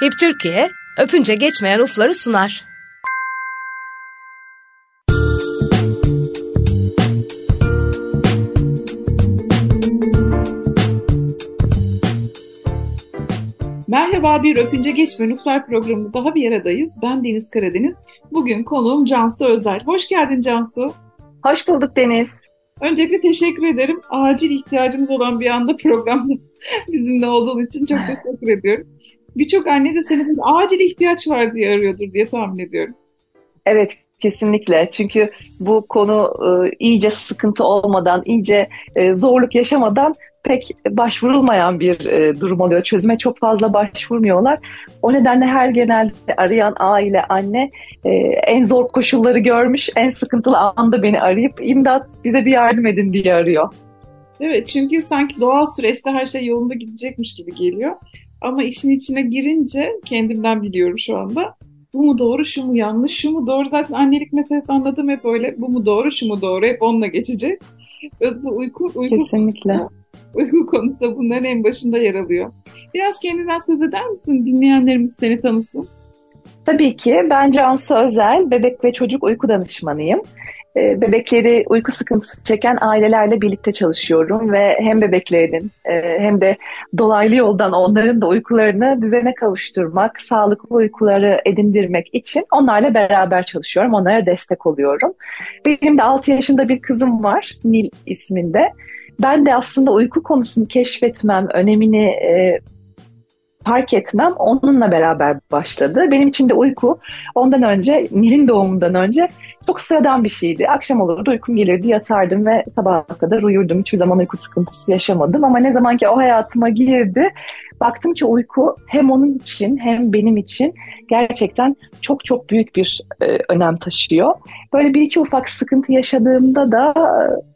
HIP Türkiye, öpünce geçmeyen ufları sunar. Merhaba bir Öpünce Geçmeyen Uflar programında daha bir aradayız. Ben Deniz Karadeniz. Bugün konuğum Cansu Özel. Hoş geldin Cansu. Hoş bulduk Deniz. Öncelikle teşekkür ederim. Acil ihtiyacımız olan bir anda programda bizimle olduğun için çok teşekkür ediyorum. Birçok anne de seni bir acil ihtiyaç var diye arıyordur diye tahmin ediyorum. Evet kesinlikle çünkü bu konu e, iyice sıkıntı olmadan, iyice e, zorluk yaşamadan pek başvurulmayan bir e, durum oluyor. Çözüme çok fazla başvurmuyorlar. O nedenle her genelde arayan aile, anne e, en zor koşulları görmüş, en sıkıntılı anda beni arayıp imdat bize bir yardım edin diye arıyor. Evet çünkü sanki doğal süreçte her şey yolunda gidecekmiş gibi geliyor. Ama işin içine girince kendimden biliyorum şu anda. Bu mu doğru, şu mu yanlış, şu mu doğru? Zaten annelik meselesi anladım hep öyle. Bu mu doğru, şu mu doğru? Hep onunla geçecek. Bu uyku, uyku Kesinlikle. Uyku konusu da bunların en başında yer alıyor. Biraz kendinden söz eder misin? Dinleyenlerimiz seni tanısın. Tabii ki. Ben Cansu Özel, bebek ve çocuk uyku danışmanıyım. Ee, bebekleri uyku sıkıntısı çeken ailelerle birlikte çalışıyorum ve hem bebeklerin e, hem de dolaylı yoldan onların da uykularını düzene kavuşturmak, sağlıklı uykuları edindirmek için onlarla beraber çalışıyorum, onlara destek oluyorum. Benim de 6 yaşında bir kızım var, Nil isminde. Ben de aslında uyku konusunu keşfetmem, önemini e, fark etmem onunla beraber başladı. Benim için de uyku ondan önce, Nil'in doğumundan önce çok sıradan bir şeydi. Akşam olurdu uykum gelirdi yatardım ve sabaha kadar uyurdum. Hiçbir zaman uyku sıkıntısı yaşamadım ama ne zaman ki o hayatıma girdi baktım ki uyku hem onun için hem benim için gerçekten çok çok büyük bir e, önem taşıyor. Böyle bir iki ufak sıkıntı yaşadığımda da e,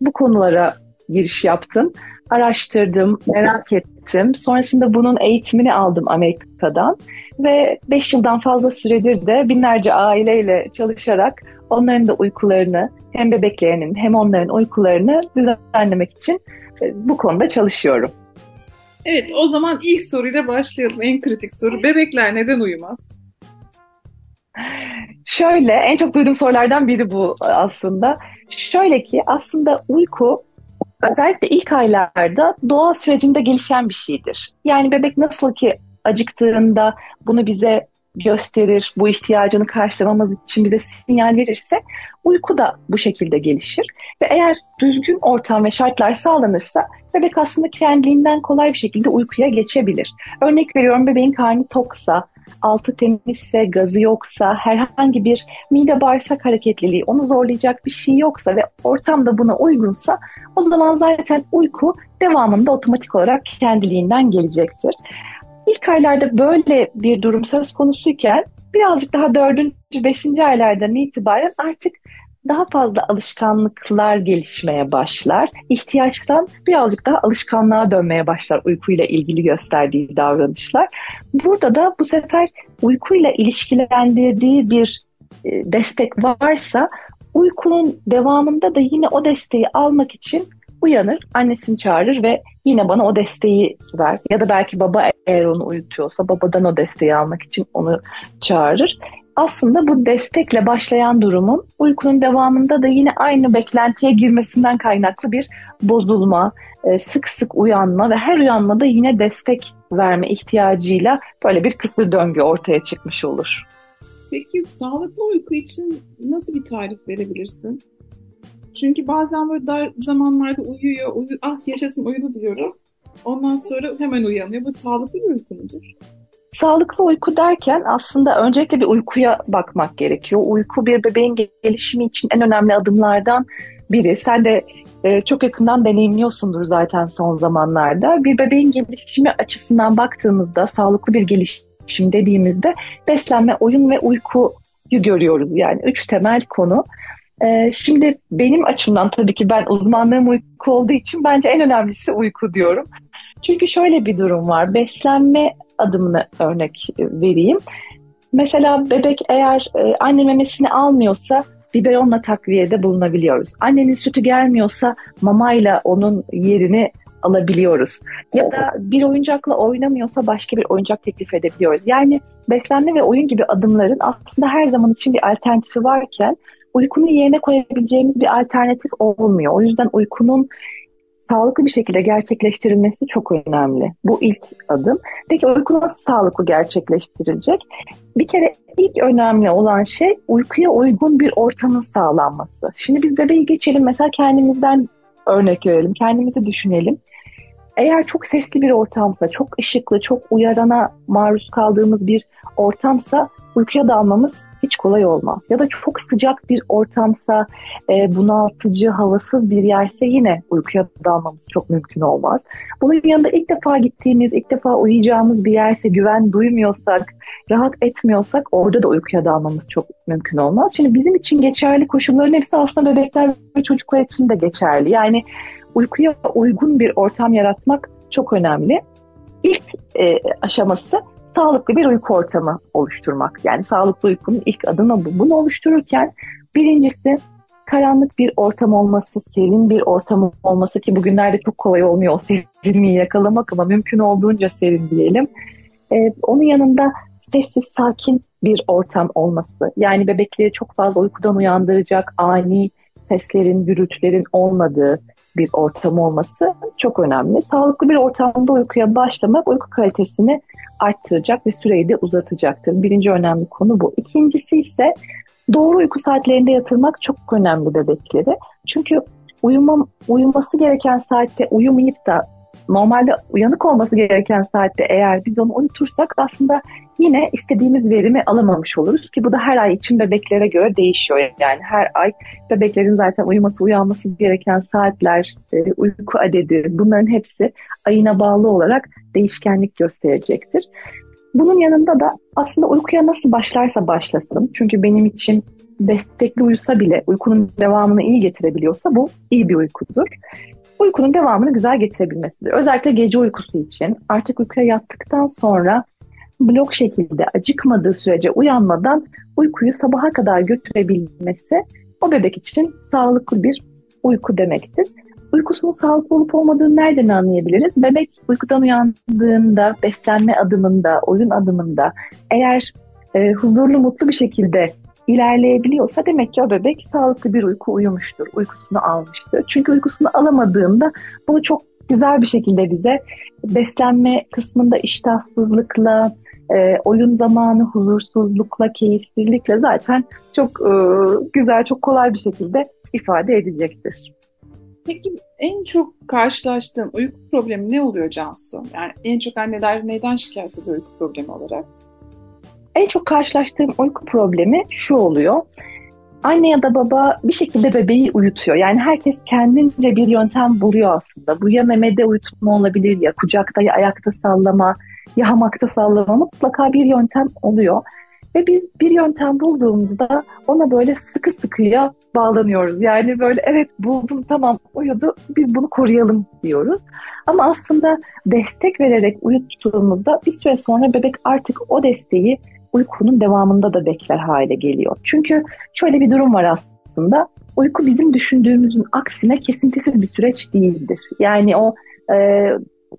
bu konulara giriş yaptım. Araştırdım, merak ettim. Sonrasında bunun eğitimini aldım Amerika'dan. Ve 5 yıldan fazla süredir de binlerce aileyle çalışarak onların da uykularını hem bebeklerinin hem onların uykularını düzenlemek için e, bu konuda çalışıyorum. Evet o zaman ilk soruyla başlayalım. En kritik soru. Bebekler neden uyumaz? Şöyle en çok duyduğum sorulardan biri bu aslında. Şöyle ki aslında uyku özellikle ilk aylarda doğa sürecinde gelişen bir şeydir. Yani bebek nasıl ki acıktığında bunu bize gösterir, bu ihtiyacını karşılamamız için bize sinyal verirse uyku da bu şekilde gelişir. Ve eğer düzgün ortam ve şartlar sağlanırsa bebek aslında kendiliğinden kolay bir şekilde uykuya geçebilir. Örnek veriyorum bebeğin karnı toksa, altı temizse, gazı yoksa, herhangi bir mide bağırsak hareketliliği onu zorlayacak bir şey yoksa ve ortam da buna uygunsa o zaman zaten uyku devamında otomatik olarak kendiliğinden gelecektir. İlk aylarda böyle bir durum söz konusuyken birazcık daha dördüncü, beşinci aylardan itibaren artık daha fazla alışkanlıklar gelişmeye başlar. İhtiyaçtan birazcık daha alışkanlığa dönmeye başlar uykuyla ilgili gösterdiği davranışlar. Burada da bu sefer uykuyla ilişkilendirdiği bir e, destek varsa uykunun devamında da yine o desteği almak için uyanır, annesini çağırır ve yine bana o desteği ver. Ya da belki baba eğer onu uyutuyorsa babadan o desteği almak için onu çağırır. Aslında bu destekle başlayan durumun uykunun devamında da yine aynı beklentiye girmesinden kaynaklı bir bozulma, e, sık sık uyanma ve her uyanmada yine destek verme ihtiyacıyla böyle bir kısır döngü ortaya çıkmış olur. Peki sağlıklı uyku için nasıl bir tarif verebilirsin? Çünkü bazen böyle dar zamanlarda uyuyor, uyu, ah yaşasın uyudu diyoruz. Ondan sonra hemen uyanıyor. Bu sağlıklı bir uyku mudur? Sağlıklı uyku derken aslında öncelikle bir uykuya bakmak gerekiyor. Uyku bir bebeğin gelişimi için en önemli adımlardan biri. Sen de e, çok yakından deneyimliyorsundur zaten son zamanlarda. Bir bebeğin gelişimi açısından baktığımızda sağlıklı bir gelişim dediğimizde beslenme, oyun ve uykuyu görüyoruz. Yani üç temel konu. Ee, şimdi benim açımdan tabii ki ben uzmanlığım uyku olduğu için bence en önemlisi uyku diyorum. Çünkü şöyle bir durum var. Beslenme adımını örnek vereyim. Mesela bebek eğer e, anne memesini almıyorsa biberonla takviyede bulunabiliyoruz. Annenin sütü gelmiyorsa mamayla onun yerini alabiliyoruz. Ya da bir oyuncakla oynamıyorsa başka bir oyuncak teklif edebiliyoruz. Yani beslenme ve oyun gibi adımların aslında her zaman için bir alternatifi varken uykunun yerine koyabileceğimiz bir alternatif olmuyor. O yüzden uykunun sağlıklı bir şekilde gerçekleştirilmesi çok önemli. Bu ilk adım. Peki uyku nasıl sağlıklı gerçekleştirilecek? Bir kere ilk önemli olan şey uykuya uygun bir ortamın sağlanması. Şimdi biz bebeği geçelim mesela kendimizden örnek verelim, kendimizi düşünelim. Eğer çok sesli bir ortamsa, çok ışıklı, çok uyarana maruz kaldığımız bir ortamsa uykuya dalmamız hiç kolay olmaz. Ya da çok sıcak bir ortamsa, e, bunaltıcı, havasız bir yerse yine uykuya dalmamız çok mümkün olmaz. Bunun yanında ilk defa gittiğimiz, ilk defa uyuyacağımız bir yerse, güven duymuyorsak, rahat etmiyorsak orada da uykuya dalmamız çok mümkün olmaz. Şimdi bizim için geçerli koşulların hepsi aslında bebekler ve çocuklar için de geçerli. Yani uykuya uygun bir ortam yaratmak çok önemli. İlk e, aşaması sağlıklı bir uyku ortamı oluşturmak. Yani sağlıklı uykunun ilk adımı bu. Bunu oluştururken birincisi karanlık bir ortam olması, serin bir ortam olması ki bugünlerde çok kolay olmuyor o serinliği yakalamak ama mümkün olduğunca serin diyelim. Ee, onun yanında sessiz, sakin bir ortam olması. Yani bebekleri çok fazla uykudan uyandıracak ani seslerin, gürültülerin olmadığı, bir ortam olması çok önemli. Sağlıklı bir ortamda uykuya başlamak uyku kalitesini arttıracak ve süreyi de uzatacaktır. Birinci önemli konu bu. İkincisi ise doğru uyku saatlerinde yatırmak çok önemli bebekleri. Çünkü uyuma, uyuması gereken saatte uyumayıp da normalde uyanık olması gereken saatte eğer biz onu uyutursak aslında yine istediğimiz verimi alamamış oluruz ki bu da her ay için bebeklere göre değişiyor. Yani her ay bebeklerin zaten uyuması uyanması gereken saatler, e, uyku adedi bunların hepsi ayına bağlı olarak değişkenlik gösterecektir. Bunun yanında da aslında uykuya nasıl başlarsa başlasın. Çünkü benim için destekli uyusa bile uykunun devamını iyi getirebiliyorsa bu iyi bir uykudur uykunun devamını güzel getirebilmesidir. Özellikle gece uykusu için artık uykuya yattıktan sonra blok şekilde acıkmadığı sürece uyanmadan uykuyu sabaha kadar götürebilmesi o bebek için sağlıklı bir uyku demektir. Uykusunun sağlıklı olup olmadığını nereden anlayabiliriz? Bebek uykudan uyandığında, beslenme adımında, oyun adımında eğer e, huzurlu, mutlu bir şekilde ilerleyebiliyorsa demek ki o bebek sağlıklı bir uyku uyumuştur, uykusunu almıştır. Çünkü uykusunu alamadığında bunu çok güzel bir şekilde bize beslenme kısmında iştahsızlıkla, e, oyun zamanı huzursuzlukla, keyifsizlikle zaten çok e, güzel, çok kolay bir şekilde ifade edecektir. Peki en çok karşılaştığın uyku problemi ne oluyor Cansu? Yani en çok anneler neden şikayet ediyor uyku problemi olarak? En çok karşılaştığım uyku problemi şu oluyor. Anne ya da baba bir şekilde bebeği uyutuyor. Yani herkes kendince bir yöntem buluyor aslında. Bu ya memede uyutma olabilir ya kucakta ya ayakta sallama ya hamakta sallama mutlaka bir yöntem oluyor. Ve biz bir yöntem bulduğumuzda ona böyle sıkı sıkıya bağlanıyoruz. Yani böyle evet buldum tamam uyudu biz bunu koruyalım diyoruz. Ama aslında destek vererek uyuttuğumuzda bir süre sonra bebek artık o desteği uykunun devamında da bekler hale geliyor. Çünkü şöyle bir durum var aslında. Uyku bizim düşündüğümüzün aksine kesintisiz bir süreç değildir. Yani o e,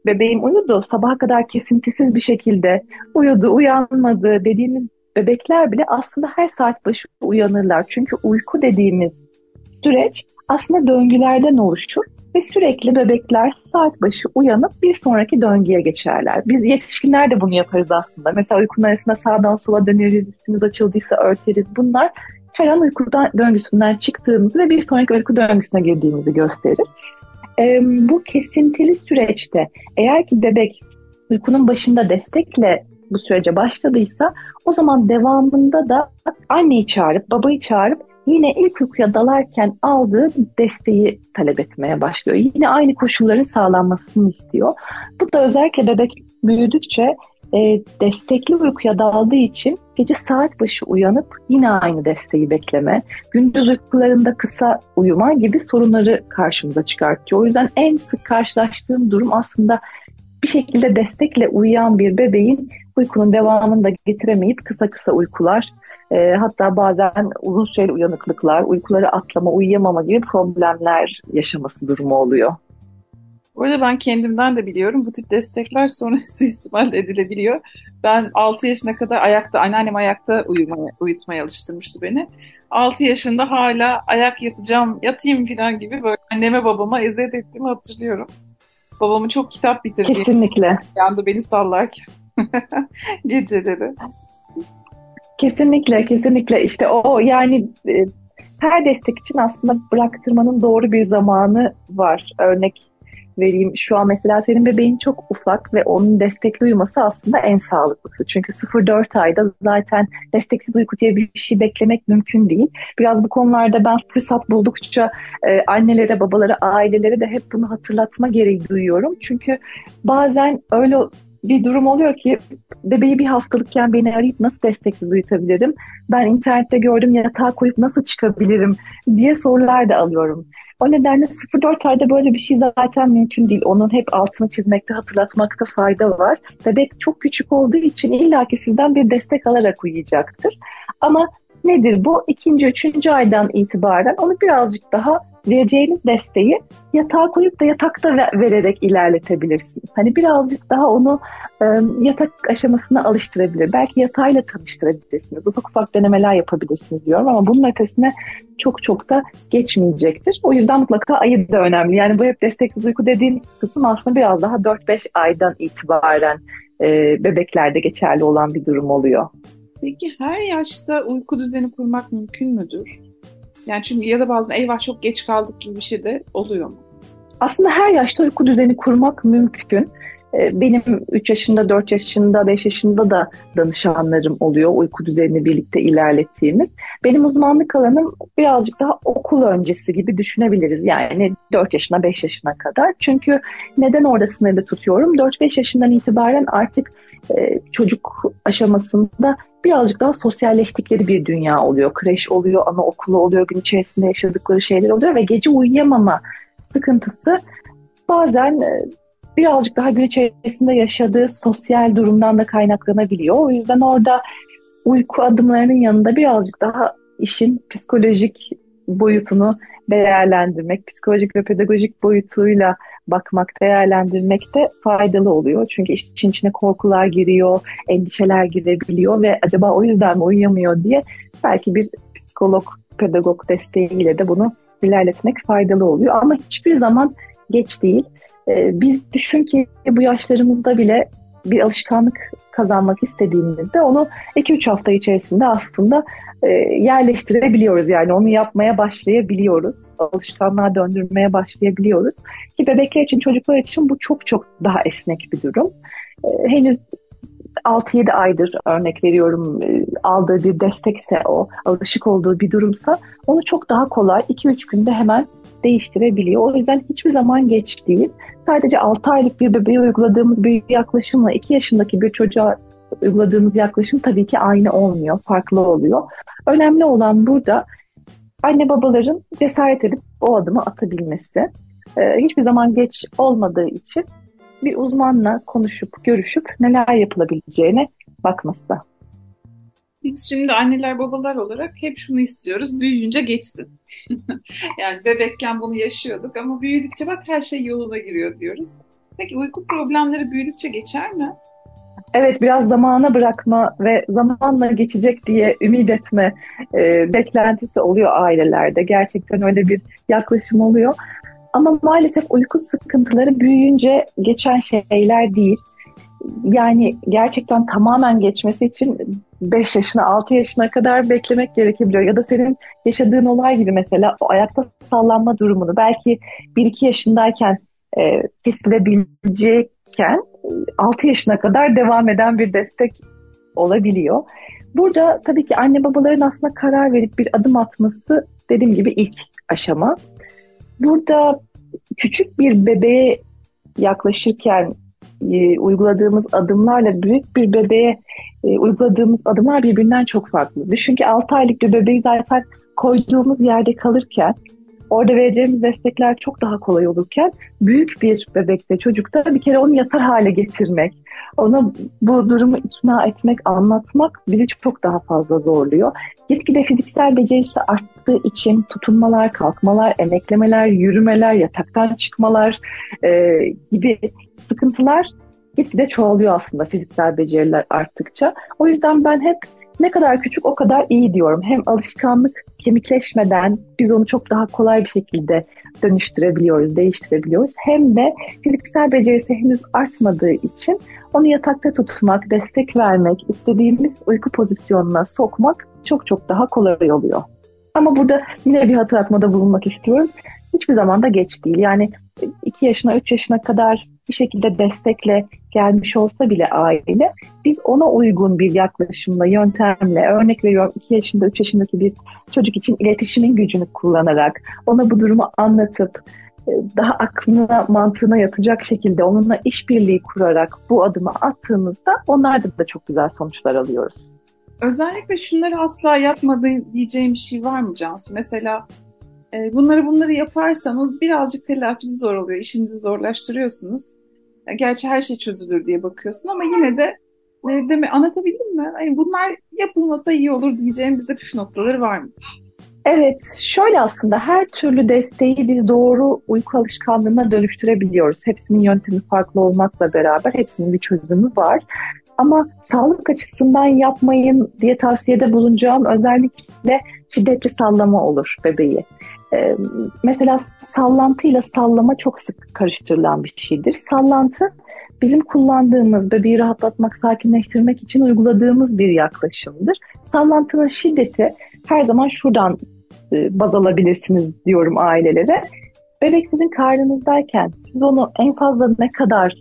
bebeğim uyudu, sabaha kadar kesintisiz bir şekilde uyudu, uyanmadı dediğimiz bebekler bile aslında her saat başı uyanırlar. Çünkü uyku dediğimiz süreç aslında döngülerden oluşur ve sürekli bebekler saat başı uyanıp bir sonraki döngüye geçerler. Biz yetişkinler de bunu yaparız aslında. Mesela uykunun arasında sağdan sola döneriz, üstümüz açıldıysa örteriz. Bunlar her an uykudan döngüsünden çıktığımızı ve bir sonraki uyku döngüsüne girdiğimizi gösterir. Ee, bu kesintili süreçte eğer ki bebek uykunun başında destekle bu sürece başladıysa o zaman devamında da anneyi çağırıp babayı çağırıp yine ilk uykuya dalarken aldığı desteği talep etmeye başlıyor. Yine aynı koşulların sağlanmasını istiyor. Bu da özellikle bebek büyüdükçe e, destekli uykuya daldığı için gece saat başı uyanıp yine aynı desteği bekleme, gündüz uykularında kısa uyuma gibi sorunları karşımıza çıkartıyor. O yüzden en sık karşılaştığım durum aslında bir şekilde destekle uyuyan bir bebeğin uykunun devamını da getiremeyip kısa kısa uykular e, hatta bazen uzun süreli uyanıklıklar, uykuları atlama, uyuyamama gibi problemler yaşaması durumu oluyor. Bu arada ben kendimden de biliyorum. Bu tip destekler sonra suistimal edilebiliyor. Ben 6 yaşına kadar ayakta, anneannem ayakta uyumaya, uyutmaya alıştırmıştı beni. 6 yaşında hala ayak yatacağım, yatayım falan gibi böyle anneme babama eziyet ettiğimi hatırlıyorum. Babamın çok kitap bitirdiği. Kesinlikle. Yandı beni sallarken. Geceleri. Kesinlikle, kesinlikle. İşte o yani e, her destek için aslında bıraktırmanın doğru bir zamanı var. Örnek vereyim. Şu an mesela senin bebeğin çok ufak ve onun destekli uyuması aslında en sağlıklısı. Çünkü 0-4 ayda zaten desteksiz uyku diye bir şey beklemek mümkün değil. Biraz bu konularda ben fırsat buldukça e, annelere, babalara, ailelere de hep bunu hatırlatma gereği duyuyorum. Çünkü bazen öyle bir durum oluyor ki bebeği bir haftalıkken beni arayıp nasıl desteksiz uyutabilirim? Ben internette gördüm yatağa koyup nasıl çıkabilirim diye sorular da alıyorum. O nedenle 0-4 ayda böyle bir şey zaten mümkün değil. Onun hep altını çizmekte, hatırlatmakta fayda var. Bebek çok küçük olduğu için illaki sizden bir destek alarak uyuyacaktır. Ama nedir bu? İkinci, üçüncü aydan itibaren onu birazcık daha vereceğiniz desteği yatağa koyup da yatakta vererek ilerletebilirsiniz. Hani birazcık daha onu yatak aşamasına alıştırabilir. Belki yatağıyla tanıştırabilirsiniz. Ufak ufak denemeler yapabilirsiniz diyorum ama bunun ötesine çok çok da geçmeyecektir. O yüzden mutlaka ayı da önemli. Yani bu hep desteksiz uyku dediğimiz kısım aslında biraz daha 4-5 aydan itibaren bebeklerde geçerli olan bir durum oluyor. Peki her yaşta uyku düzeni kurmak mümkün müdür? Yani çünkü ya da bazen eyvah çok geç kaldık gibi bir şey de oluyor mu? Aslında her yaşta uyku düzeni kurmak mümkün. Ee, benim 3 yaşında, 4 yaşında, 5 yaşında da danışanlarım oluyor uyku düzenini birlikte ilerlettiğimiz. Benim uzmanlık alanım birazcık daha okul öncesi gibi düşünebiliriz. Yani 4 yaşına, 5 yaşına kadar. Çünkü neden orada sınırlı tutuyorum? 4-5 yaşından itibaren artık e, çocuk aşamasında birazcık daha sosyalleştikleri bir dünya oluyor. Kreş oluyor, ana okulu oluyor, gün içerisinde yaşadıkları şeyler oluyor ve gece uyuyamama sıkıntısı bazen e, birazcık daha gün içerisinde yaşadığı sosyal durumdan da kaynaklanabiliyor. O yüzden orada uyku adımlarının yanında birazcık daha işin psikolojik boyutunu değerlendirmek, psikolojik ve pedagojik boyutuyla bakmak, değerlendirmek de faydalı oluyor. Çünkü işin içine korkular giriyor, endişeler girebiliyor ve acaba o yüzden mi uyuyamıyor diye belki bir psikolog, pedagog desteğiyle de bunu ilerletmek faydalı oluyor. Ama hiçbir zaman geç değil. Ee, biz düşün ki bu yaşlarımızda bile bir alışkanlık kazanmak istediğimizde onu 2-3 hafta içerisinde aslında e, yerleştirebiliyoruz. Yani onu yapmaya başlayabiliyoruz. Alışkanlığa döndürmeye başlayabiliyoruz. Ki bebekler için, çocuklar için bu çok çok daha esnek bir durum. E, henüz 6-7 aydır örnek veriyorum e, aldığı bir destekse o, alışık olduğu bir durumsa onu çok daha kolay 2-3 günde hemen değiştirebiliyor. O yüzden hiçbir zaman geç değil. Sadece 6 aylık bir bebeğe uyguladığımız bir yaklaşımla 2 yaşındaki bir çocuğa uyguladığımız yaklaşım tabii ki aynı olmuyor, farklı oluyor. Önemli olan burada anne babaların cesaret edip o adımı atabilmesi. Ee, hiçbir zaman geç olmadığı için bir uzmanla konuşup, görüşüp neler yapılabileceğine bakması. Biz şimdi anneler babalar olarak hep şunu istiyoruz. Büyüyünce geçsin. yani bebekken bunu yaşıyorduk ama büyüdükçe bak her şey yoluna giriyor diyoruz. Peki uyku problemleri büyüdükçe geçer mi? Evet biraz zamana bırakma ve zamanla geçecek diye ümit etme e, beklentisi oluyor ailelerde. Gerçekten öyle bir yaklaşım oluyor. Ama maalesef uyku sıkıntıları büyüyünce geçen şeyler değil. Yani gerçekten tamamen geçmesi için 5 yaşına 6 yaşına kadar beklemek gerekebiliyor. Ya da senin yaşadığın olay gibi mesela o ayakta sallanma durumunu belki 1-2 yaşındayken e, kesilebilecekken 6 yaşına kadar devam eden bir destek olabiliyor. Burada tabii ki anne babaların aslında karar verip bir adım atması dediğim gibi ilk aşama. Burada küçük bir bebeğe yaklaşırken e, uyguladığımız adımlarla büyük bir bebeğe e, uyguladığımız adımlar birbirinden çok farklı. Düşün ki 6 aylık bir bebeği zaten koyduğumuz yerde kalırken orada vereceğimiz destekler çok daha kolay olurken büyük bir bebekte çocukta bir kere onu yatar hale getirmek, ona bu durumu ikna etmek, anlatmak bizi çok daha fazla zorluyor. Gitgide fiziksel becerisi arttığı için tutunmalar, kalkmalar, emeklemeler, yürümeler, yataktan çıkmalar e, gibi sıkıntılar gitgide çoğalıyor aslında fiziksel beceriler arttıkça. O yüzden ben hep ne kadar küçük o kadar iyi diyorum. Hem alışkanlık kemikleşmeden biz onu çok daha kolay bir şekilde dönüştürebiliyoruz, değiştirebiliyoruz. Hem de fiziksel becerisi henüz artmadığı için onu yatakta tutmak, destek vermek, istediğimiz uyku pozisyonuna sokmak çok çok daha kolay oluyor. Ama burada yine bir hatırlatmada bulunmak istiyorum. Hiçbir zaman da geç değil. Yani 2 yaşına, 3 yaşına kadar bir şekilde destekle gelmiş olsa bile aile biz ona uygun bir yaklaşımla, yöntemle, örnek veriyorum 2 yaşında, 3 yaşındaki bir çocuk için iletişimin gücünü kullanarak ona bu durumu anlatıp e, daha aklına, mantığına yatacak şekilde onunla işbirliği kurarak bu adımı attığımızda onlarda da çok güzel sonuçlar alıyoruz. Özellikle şunları asla yapmadığın diyeceğim bir şey var mı Cansu? Mesela e, bunları bunları yaparsanız birazcık telafisi zor oluyor. İşinizi zorlaştırıyorsunuz. Gerçi her şey çözülür diye bakıyorsun ama yine de e, deme, anlatabildim mi? Yani bunlar yapılmasa iyi olur diyeceğim bize püf noktaları var mı? Evet, şöyle aslında her türlü desteği biz doğru uyku alışkanlığına dönüştürebiliyoruz. Hepsinin yöntemi farklı olmakla beraber hepsinin bir çözümü var. Ama sağlık açısından yapmayın diye tavsiyede bulunacağım özellikle şiddetli sallama olur bebeği. Ee, mesela sallantıyla sallama çok sık karıştırılan bir şeydir. Sallantı bizim kullandığımız, bebeği rahatlatmak, sakinleştirmek için uyguladığımız bir yaklaşımdır. Sallantının şiddeti her zaman şuradan e, baz alabilirsiniz diyorum ailelere. Bebek sizin karnınızdayken siz onu en fazla ne kadar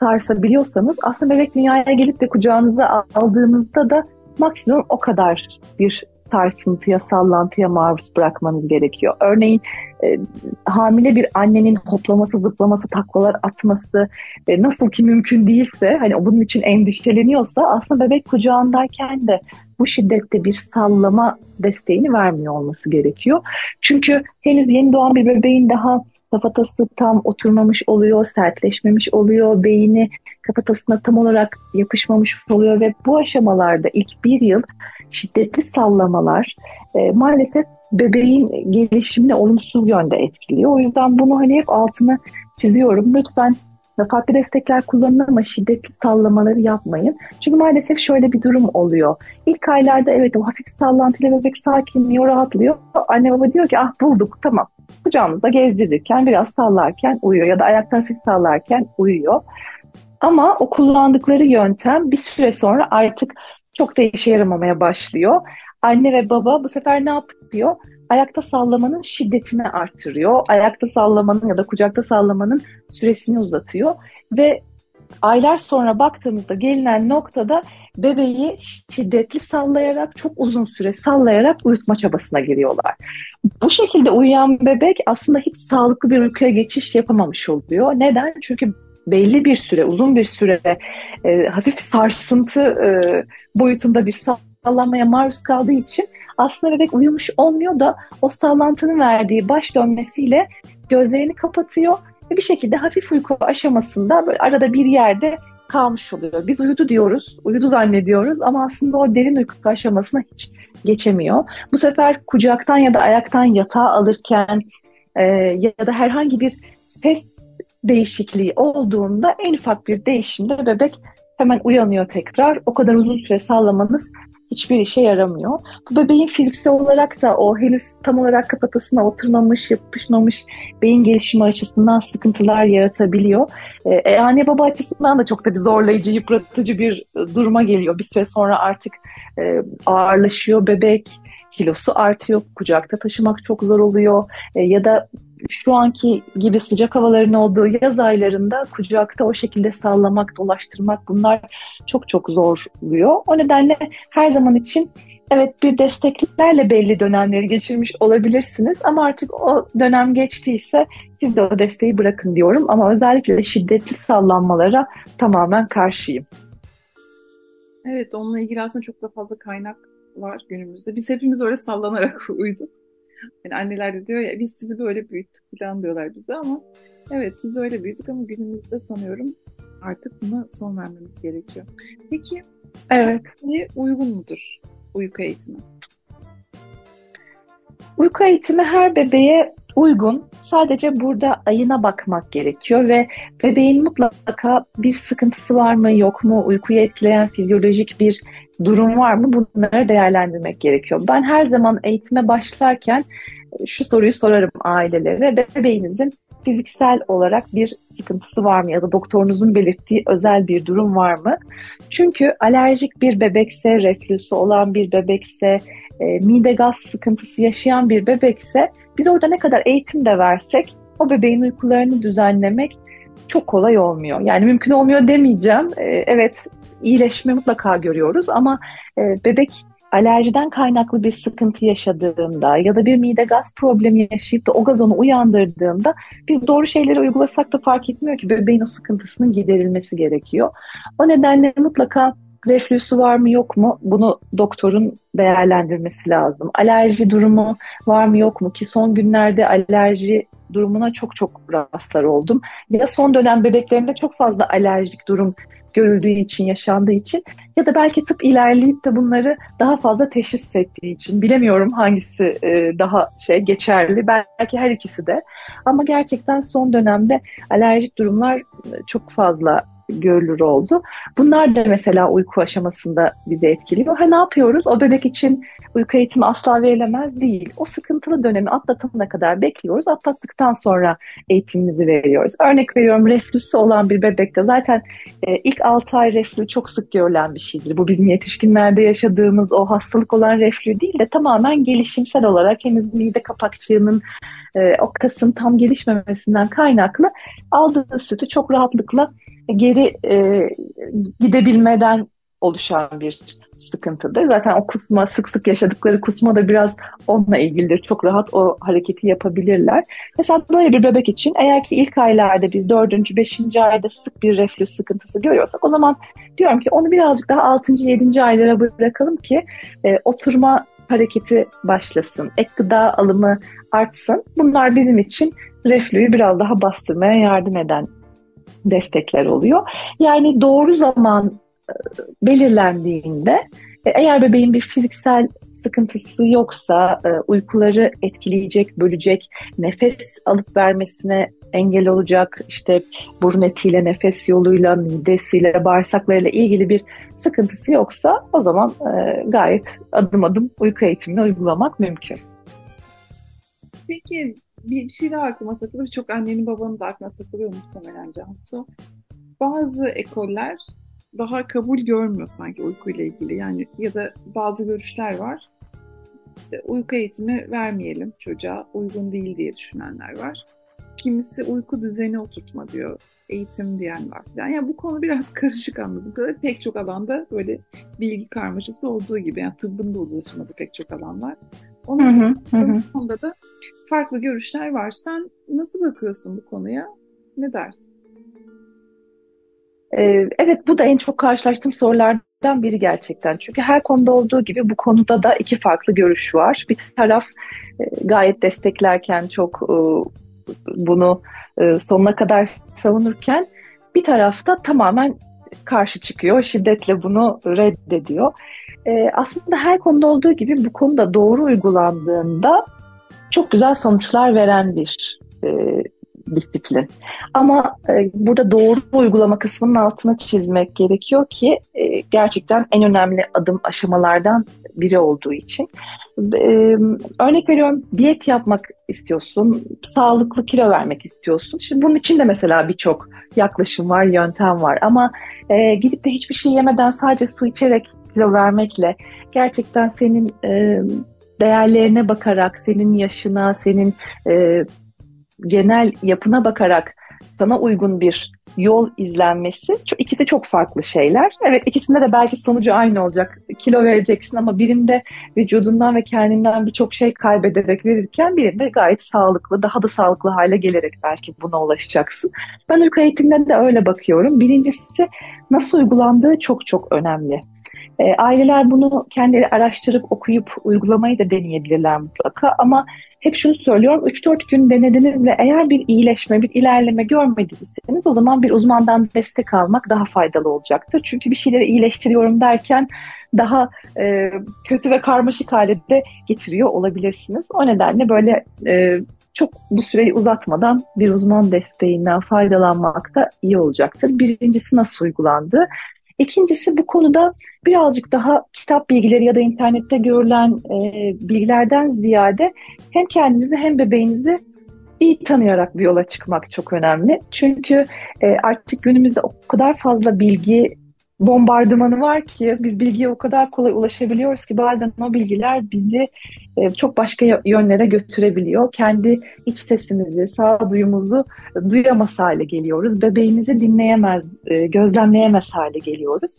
sarsabiliyorsanız aslında bebek dünyaya gelip de kucağınıza aldığınızda da maksimum o kadar bir sarsıntıya, sallantıya maruz bırakmanız gerekiyor. Örneğin e, hamile bir annenin hoplaması, zıplaması, taklalar atması e, nasıl ki mümkün değilse, hani bunun için endişeleniyorsa aslında bebek kucağındayken de bu şiddette bir sallama desteğini vermiyor olması gerekiyor. Çünkü henüz yeni doğan bir bebeğin daha kafatası tam oturmamış oluyor, sertleşmemiş oluyor, beyni kafatasına tam olarak yapışmamış oluyor ve bu aşamalarda ilk bir yıl şiddetli sallamalar e, maalesef bebeğin gelişimini olumsuz yönde etkiliyor. O yüzden bunu hani hep altına çiziyorum. Lütfen farklı destekler kullanın ama şiddetli sallamaları yapmayın. Çünkü maalesef şöyle bir durum oluyor. İlk aylarda evet o hafif sallantıyla bebek sakinliyor, rahatlıyor. Anne baba diyor ki ah bulduk tamam. Kucağımızda gezdirirken biraz sallarken uyuyor ya da ayakta hafif sallarken uyuyor. Ama o kullandıkları yöntem bir süre sonra artık çok da işe yaramamaya başlıyor. Anne ve baba bu sefer ne yapıyor? Ayakta sallamanın şiddetini artırıyor. Ayakta sallamanın ya da kucakta sallamanın süresini uzatıyor. Ve aylar sonra baktığımızda gelinen noktada bebeği şiddetli sallayarak çok uzun süre sallayarak uyutma çabasına giriyorlar. Bu şekilde uyuyan bebek aslında hiç sağlıklı bir uykuya geçiş yapamamış oluyor. Neden? Çünkü belli bir süre, uzun bir süre e, hafif sarsıntı e, boyutunda bir sallanmaya maruz kaldığı için aslında bebek uyumuş olmuyor da o sallantının verdiği baş dönmesiyle gözlerini kapatıyor ve bir şekilde hafif uyku aşamasında böyle arada bir yerde kalmış oluyor. Biz uyudu diyoruz, uyudu zannediyoruz ama aslında o derin uyku aşamasına hiç geçemiyor. Bu sefer kucaktan ya da ayaktan yatağa alırken e, ya da herhangi bir ses değişikliği olduğunda en ufak bir değişimde bebek hemen uyanıyor tekrar. O kadar uzun süre sallamanız hiçbir işe yaramıyor. Bu bebeğin fiziksel olarak da o henüz tam olarak kafatasına oturmamış, yapışmamış beyin gelişimi açısından sıkıntılar yaratabiliyor. Ee, anne baba açısından da çok da bir zorlayıcı, yıpratıcı bir e, duruma geliyor. Bir süre sonra artık e, ağırlaşıyor bebek, kilosu artıyor, kucakta taşımak çok zor oluyor e, ya da şu anki gibi sıcak havaların olduğu yaz aylarında kucakta o şekilde sallamak, dolaştırmak bunlar çok çok zor oluyor. O nedenle her zaman için evet bir desteklerle belli dönemleri geçirmiş olabilirsiniz ama artık o dönem geçtiyse siz de o desteği bırakın diyorum ama özellikle şiddetli sallanmalara tamamen karşıyım. Evet onunla ilgili aslında çok da fazla kaynak var günümüzde. Biz hepimiz öyle sallanarak uyuduk. Yani anneler de diyor ya biz sizi böyle büyüttük falan diyorlar bize ama evet biz öyle büyüdük ama günümüzde sanıyorum artık buna son vermemiz gerekiyor. Peki evet. uygun mudur uyku eğitimi? Uyku eğitimi her bebeğe uygun. Sadece burada ayına bakmak gerekiyor ve bebeğin mutlaka bir sıkıntısı var mı yok mu, uykuyu etkileyen fizyolojik bir durum var mı bunları değerlendirmek gerekiyor. Ben her zaman eğitime başlarken şu soruyu sorarım ailelere. Bebeğinizin fiziksel olarak bir sıkıntısı var mı ya da doktorunuzun belirttiği özel bir durum var mı? Çünkü alerjik bir bebekse, reflüsü olan bir bebekse, e, mide gaz sıkıntısı yaşayan bir bebekse biz orada ne kadar eğitim de versek o bebeğin uykularını düzenlemek çok kolay olmuyor. Yani mümkün olmuyor demeyeceğim. E, evet iyileşme mutlaka görüyoruz ama e, bebek alerjiden kaynaklı bir sıkıntı yaşadığında ya da bir mide gaz problemi yaşayıp da o gaz onu uyandırdığında biz doğru şeyleri uygulasak da fark etmiyor ki bebeğin o sıkıntısının giderilmesi gerekiyor. O nedenle mutlaka reflüsü var mı yok mu bunu doktorun değerlendirmesi lazım. Alerji durumu var mı yok mu ki son günlerde alerji durumuna çok çok rastlar oldum. Ya son dönem bebeklerinde çok fazla alerjik durum görüldüğü için, yaşandığı için ya da belki tıp ilerleyip de bunları daha fazla teşhis ettiği için bilemiyorum hangisi e, daha şey geçerli. Belki her ikisi de. Ama gerçekten son dönemde alerjik durumlar çok fazla görülür oldu. Bunlar da mesela uyku aşamasında bizi etkiliyor. Ha ne yapıyoruz? O bebek için uyku eğitimi asla verilemez değil. O sıkıntılı dönemi atlatana kadar bekliyoruz. Atlattıktan sonra eğitimimizi veriyoruz. Örnek veriyorum reflüsü olan bir bebekte zaten e, ilk 6 ay reflü çok sık görülen bir şeydir. Bu bizim yetişkinlerde yaşadığımız o hastalık olan reflü değil de tamamen gelişimsel olarak henüz mide kapakçığının e, o kasın tam gelişmemesinden kaynaklı aldığı sütü çok rahatlıkla geri e, gidebilmeden oluşan bir sıkıntıdır. Zaten o kusma, sık sık yaşadıkları kusma da biraz onunla ilgilidir. Çok rahat o hareketi yapabilirler. Mesela böyle bir bebek için eğer ki ilk aylarda biz dördüncü, beşinci ayda sık bir reflüs sıkıntısı görüyorsak o zaman diyorum ki onu birazcık daha altıncı, yedinci aylara bırakalım ki e, oturma hareketi başlasın, ek gıda alımı artsın. Bunlar bizim için reflüyü biraz daha bastırmaya yardım eden destekler oluyor. Yani doğru zaman e, belirlendiğinde e, eğer bebeğin bir fiziksel sıkıntısı yoksa, e, uykuları etkileyecek, bölecek, nefes alıp vermesine engel olacak, işte burun etiyle, nefes yoluyla, midesiyle, bağırsaklarıyla ilgili bir sıkıntısı yoksa o zaman gayet adım adım uyku eğitimini uygulamak mümkün. Peki bir, bir şey daha aklıma takılır. Çok annenin babanın da aklına takılıyor muhtemelen Cansu. Bazı ekoller daha kabul görmüyor sanki uykuyla ilgili. Yani ya da bazı görüşler var. İşte uyku eğitimi vermeyelim çocuğa uygun değil diye düşünenler var. Kimisi uyku düzeni oturtma diyor. Eğitim diyen var falan. Yani bu konu biraz karışık anladım. kadar. Pek çok alanda böyle bilgi karmaşası olduğu gibi. Yani tıbbın da uzlaşmadığı pek çok alan var. Onun hı hı, hı. konuda da farklı görüşler var. Sen nasıl bakıyorsun bu konuya? Ne dersin? Ee, evet bu da en çok karşılaştığım sorulardan biri gerçekten. Çünkü her konuda olduğu gibi bu konuda da iki farklı görüş var. Bir taraf e, gayet desteklerken çok e, bunu e, sonuna kadar savunurken bir tarafta tamamen karşı çıkıyor. Şiddetle bunu reddediyor. Aslında her konuda olduğu gibi bu konuda doğru uygulandığında çok güzel sonuçlar veren bir e, disiplin. Ama e, burada doğru uygulama kısmının altına çizmek gerekiyor ki e, gerçekten en önemli adım aşamalardan biri olduğu için. E, örnek veriyorum diyet yapmak istiyorsun, sağlıklı kilo vermek istiyorsun. Şimdi bunun için de mesela birçok yaklaşım var, yöntem var. Ama e, gidip de hiçbir şey yemeden sadece su içerek kilo vermekle gerçekten senin e, değerlerine bakarak, senin yaşına, senin e, genel yapına bakarak sana uygun bir yol izlenmesi çok, ikisi çok farklı şeyler. Evet ikisinde de belki sonucu aynı olacak. Kilo vereceksin ama birinde vücudundan ve kendinden birçok şey kaybederek verirken birinde gayet sağlıklı, daha da sağlıklı hale gelerek belki buna ulaşacaksın. Ben uyku eğitimlerine de öyle bakıyorum. Birincisi nasıl uygulandığı çok çok önemli. E, aileler bunu kendileri araştırıp okuyup uygulamayı da deneyebilirler mutlaka ama hep şunu söylüyorum 3-4 gün denediniz ve eğer bir iyileşme, bir ilerleme görmediyseniz o zaman bir uzmandan destek almak daha faydalı olacaktır. Çünkü bir şeyleri iyileştiriyorum derken daha e, kötü ve karmaşık hale de getiriyor olabilirsiniz. O nedenle böyle e, çok bu süreyi uzatmadan bir uzman desteğinden faydalanmak da iyi olacaktır. Birincisi nasıl uygulandı? İkincisi bu konuda birazcık daha kitap bilgileri ya da internette görülen e, bilgilerden ziyade hem kendinizi hem bebeğinizi iyi tanıyarak bir yola çıkmak çok önemli. Çünkü e, artık günümüzde o kadar fazla bilgi bombardımanı var ki biz bilgiye o kadar kolay ulaşabiliyoruz ki bazen o bilgiler bizi e, çok başka yönlere götürebiliyor. Kendi iç sesimizi, sağduyumuzu duyamaz hale geliyoruz. Bebeğimizi dinleyemez, e, gözlemleyemez hale geliyoruz.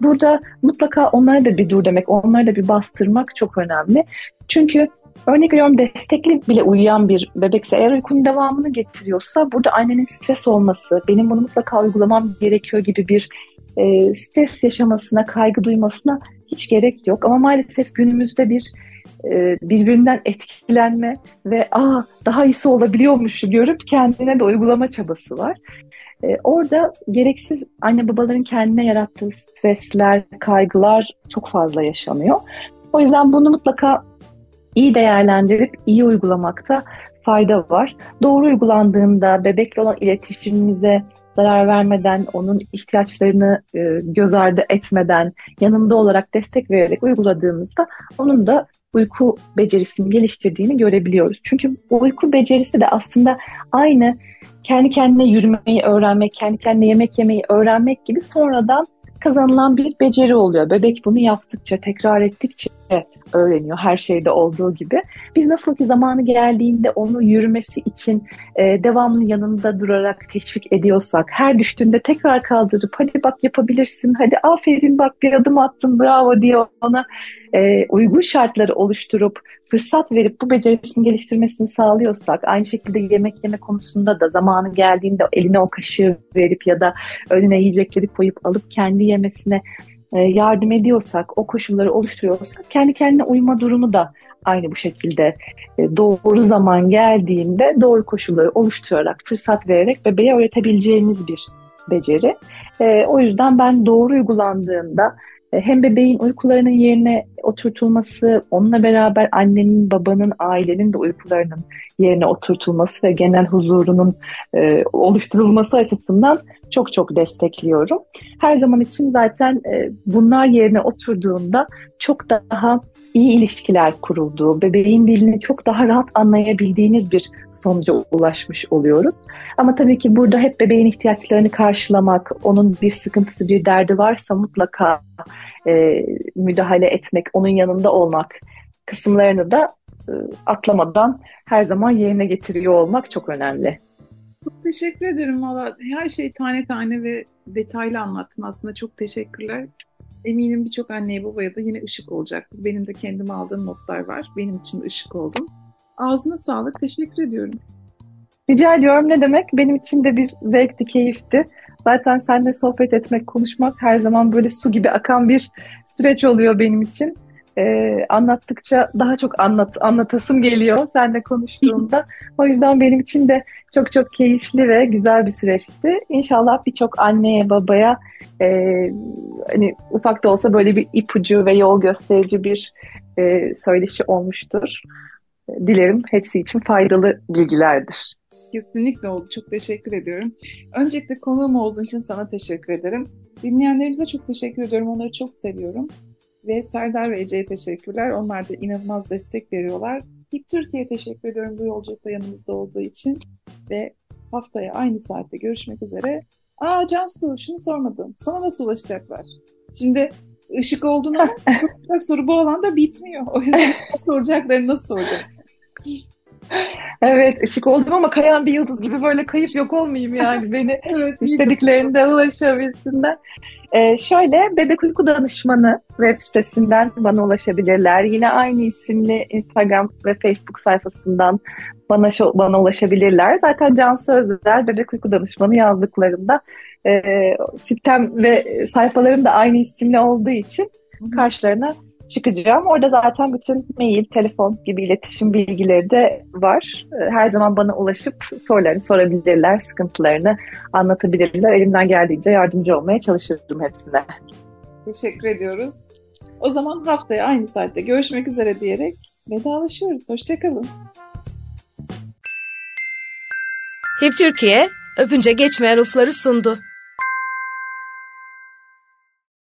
Burada mutlaka onlara da bir dur demek, onlara da bir bastırmak çok önemli. Çünkü Örnek veriyorum destekli bile uyuyan bir bebekse eğer uykunun devamını getiriyorsa burada annenin stres olması, benim bunu mutlaka uygulamam gerekiyor gibi bir e, stres yaşamasına, kaygı duymasına hiç gerek yok. Ama maalesef günümüzde bir e, birbirinden etkilenme ve aa daha iyisi olabiliyormuş görüp kendine de uygulama çabası var. E, orada gereksiz anne babaların kendine yarattığı stresler, kaygılar çok fazla yaşanıyor. O yüzden bunu mutlaka iyi değerlendirip iyi uygulamakta fayda var. Doğru uygulandığında bebekle olan iletişimimize zarar vermeden, onun ihtiyaçlarını e, göz ardı etmeden, yanında olarak destek vererek uyguladığımızda onun da uyku becerisini geliştirdiğini görebiliyoruz. Çünkü uyku becerisi de aslında aynı kendi kendine yürümeyi öğrenmek, kendi kendine yemek yemeyi öğrenmek gibi sonradan kazanılan bir beceri oluyor. Bebek bunu yaptıkça, tekrar ettikçe öğreniyor her şeyde olduğu gibi. Biz nasıl ki zamanı geldiğinde onu yürümesi için e, devamlı yanında durarak teşvik ediyorsak, her düştüğünde tekrar kaldırıp hadi bak yapabilirsin, hadi aferin bak bir adım attın bravo diye ona e, uygun şartları oluşturup fırsat verip bu becerisini geliştirmesini sağlıyorsak aynı şekilde yemek yeme konusunda da zamanı geldiğinde eline o kaşığı verip ya da önüne yiyecekleri koyup alıp kendi yemesine yardım ediyorsak, o koşulları oluşturuyorsak kendi kendine uyuma durumu da aynı bu şekilde e, doğru zaman geldiğinde doğru koşulları oluşturarak, fırsat vererek bebeğe öğretebileceğimiz bir beceri. E, o yüzden ben doğru uygulandığında hem bebeğin uykularının yerine oturtulması, onunla beraber annenin, babanın, ailenin de uykularının yerine oturtulması ve genel huzurunun e, oluşturulması açısından çok çok destekliyorum. Her zaman için zaten e, bunlar yerine oturduğunda çok daha iyi ilişkiler kurulduğu, bebeğin dilini çok daha rahat anlayabildiğiniz bir sonuca ulaşmış oluyoruz. Ama tabii ki burada hep bebeğin ihtiyaçlarını karşılamak, onun bir sıkıntısı, bir derdi varsa mutlaka e, müdahale etmek, onun yanında olmak kısımlarını da e, atlamadan her zaman yerine getiriyor olmak çok önemli. Çok teşekkür ederim valla. Her şeyi tane tane ve detaylı anlattın aslında. Çok teşekkürler. Eminim birçok anneye babaya da yine ışık olacaktır. Benim de kendime aldığım notlar var. Benim için ışık oldum. Ağzına sağlık. Teşekkür ediyorum. Rica ediyorum. Ne demek? Benim için de bir zevkti, keyifti. Zaten seninle sohbet etmek, konuşmak her zaman böyle su gibi akan bir süreç oluyor benim için e, anlattıkça daha çok anlat anlatasım geliyor seninle konuştuğumda. o yüzden benim için de çok çok keyifli ve güzel bir süreçti. İnşallah birçok anneye, babaya e, hani ufak da olsa böyle bir ipucu ve yol gösterici bir e, söyleşi olmuştur. Dilerim hepsi için faydalı bilgilerdir. Kesinlikle oldu. Çok teşekkür ediyorum. Öncelikle konuğum olduğun için sana teşekkür ederim. Dinleyenlerimize çok teşekkür ediyorum. Onları çok seviyorum. Ve Serdar ve Ece'ye teşekkürler. Onlar da inanılmaz destek veriyorlar. İlk Türkiye'ye teşekkür ediyorum bu yolculukta yanımızda olduğu için. Ve haftaya aynı saatte görüşmek üzere. Aa Cansu şunu sormadım. Sana nasıl ulaşacaklar? Şimdi ışık olduğunu ama soru bu alanda bitmiyor. O yüzden soracaklarını nasıl soracak? Evet ışık oldum ama kayan bir yıldız gibi böyle kayıp yok olmayayım yani beni evet, istediklerinde ulaşabilsinler. Ee, şöyle Bebek Uyku Danışmanı web sitesinden bana ulaşabilirler. Yine aynı isimli Instagram ve Facebook sayfasından bana bana ulaşabilirler. Zaten Can Sözler Bebek Uyku Danışmanı yazdıklarında e, sitem ve sayfalarım da aynı isimli olduğu için karşılarına çıkacağım. Orada zaten bütün mail, telefon gibi iletişim bilgileri de var. Ee, her zaman bana ulaşıp sorularını sorabilirler, sıkıntılarını anlatabilirler. Elimden geldiğince yardımcı olmaya çalışırım hepsine. Teşekkür ediyoruz. O zaman haftaya aynı saatte görüşmek üzere diyerek vedalaşıyoruz. Hoşçakalın. HIP Türkiye öpünce geçmeyen ufları sundu.